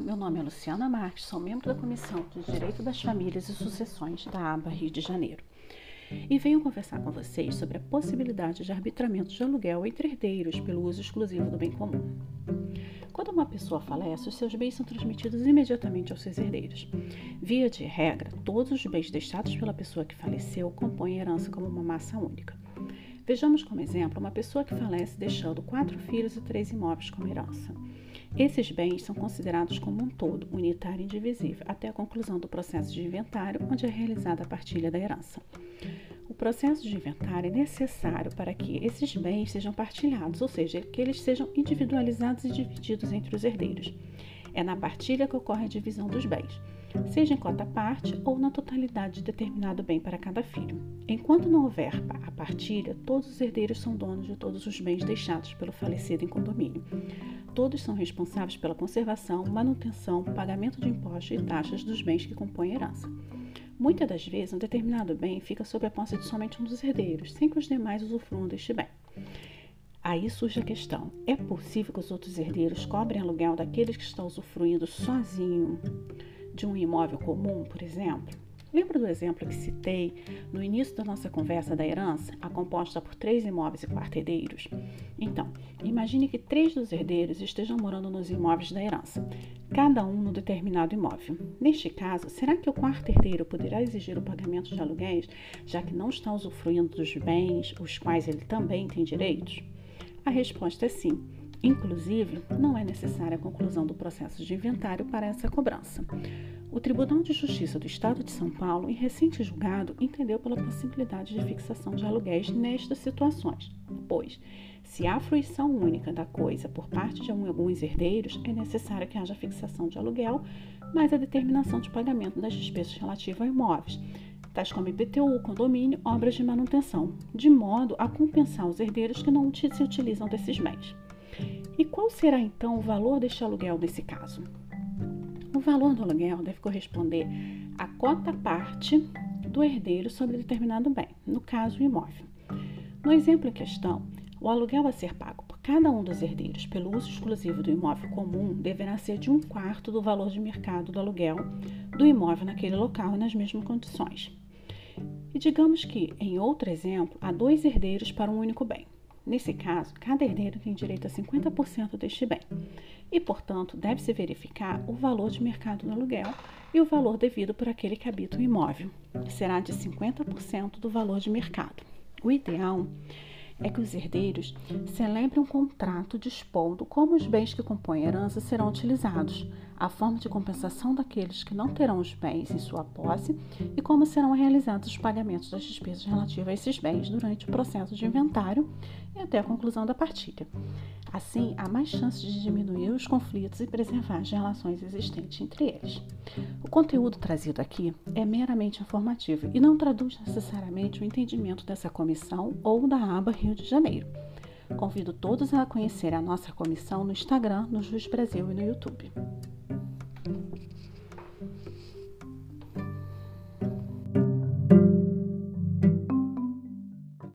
meu nome é Luciana Marques, sou membro da Comissão de Direito das Famílias e Sucessões da ABA Rio de Janeiro. E venho conversar com vocês sobre a possibilidade de arbitramento de aluguel entre herdeiros pelo uso exclusivo do bem comum. Quando uma pessoa falece, os seus bens são transmitidos imediatamente aos seus herdeiros. Via de regra, todos os bens deixados pela pessoa que faleceu compõem a herança como uma massa única. Vejamos como exemplo uma pessoa que falece deixando quatro filhos e três imóveis como herança. Esses bens são considerados como um todo, unitário e indivisível, até a conclusão do processo de inventário, onde é realizada a partilha da herança. O processo de inventário é necessário para que esses bens sejam partilhados, ou seja, que eles sejam individualizados e divididos entre os herdeiros. É na partilha que ocorre a divisão dos bens seja em cota parte ou na totalidade de determinado bem para cada filho. Enquanto não houver a partilha, todos os herdeiros são donos de todos os bens deixados pelo falecido em condomínio. Todos são responsáveis pela conservação, manutenção, pagamento de impostos e taxas dos bens que compõem a herança. Muitas das vezes, um determinado bem fica sob a posse de somente um dos herdeiros, sem que os demais usufruam deste bem. Aí surge a questão: é possível que os outros herdeiros cobrem aluguel daqueles que estão usufruindo sozinho de um imóvel comum, por exemplo? Lembra do exemplo que citei no início da nossa conversa da herança, a composta por três imóveis e quatro herdeiros? Então, imagine que três dos herdeiros estejam morando nos imóveis da herança, cada um no determinado imóvel. Neste caso, será que o quarto herdeiro poderá exigir o pagamento de aluguéis, já que não está usufruindo dos bens os quais ele também tem direitos? A resposta é sim. Inclusive, não é necessária a conclusão do processo de inventário para essa cobrança. O Tribunal de Justiça do Estado de São Paulo, em recente julgado, entendeu pela possibilidade de fixação de aluguéis nestas situações, pois, se há fruição única da coisa por parte de alguns herdeiros, é necessário que haja fixação de aluguel, mas a determinação de pagamento das despesas relativas a imóveis, tais como IPTU, condomínio, obras de manutenção, de modo a compensar os herdeiros que não se utilizam desses bens. Qual será então o valor deste aluguel nesse caso? O valor do aluguel deve corresponder à cota parte do herdeiro sobre determinado bem, no caso, o imóvel. No exemplo em questão, o aluguel a ser pago por cada um dos herdeiros pelo uso exclusivo do imóvel comum deverá ser de um quarto do valor de mercado do aluguel do imóvel naquele local e nas mesmas condições. E digamos que, em outro exemplo, há dois herdeiros para um único bem. Nesse caso, cada herdeiro tem direito a 50% deste bem e, portanto, deve-se verificar o valor de mercado do aluguel e o valor devido por aquele que habita o imóvel. Será de 50% do valor de mercado. O ideal é que os herdeiros celebrem um contrato dispondo como os bens que compõem a herança serão utilizados, a forma de compensação daqueles que não terão os bens em sua posse e como serão realizados os pagamentos das despesas relativas a esses bens durante o processo de inventário e até a conclusão da partilha. Assim, há mais chances de diminuir os conflitos e preservar as relações existentes entre eles. O conteúdo trazido aqui é meramente informativo e não traduz necessariamente o entendimento dessa comissão ou da aba Rio de Janeiro. Convido todos a conhecer a nossa comissão no Instagram, no Juiz Brasil e no YouTube.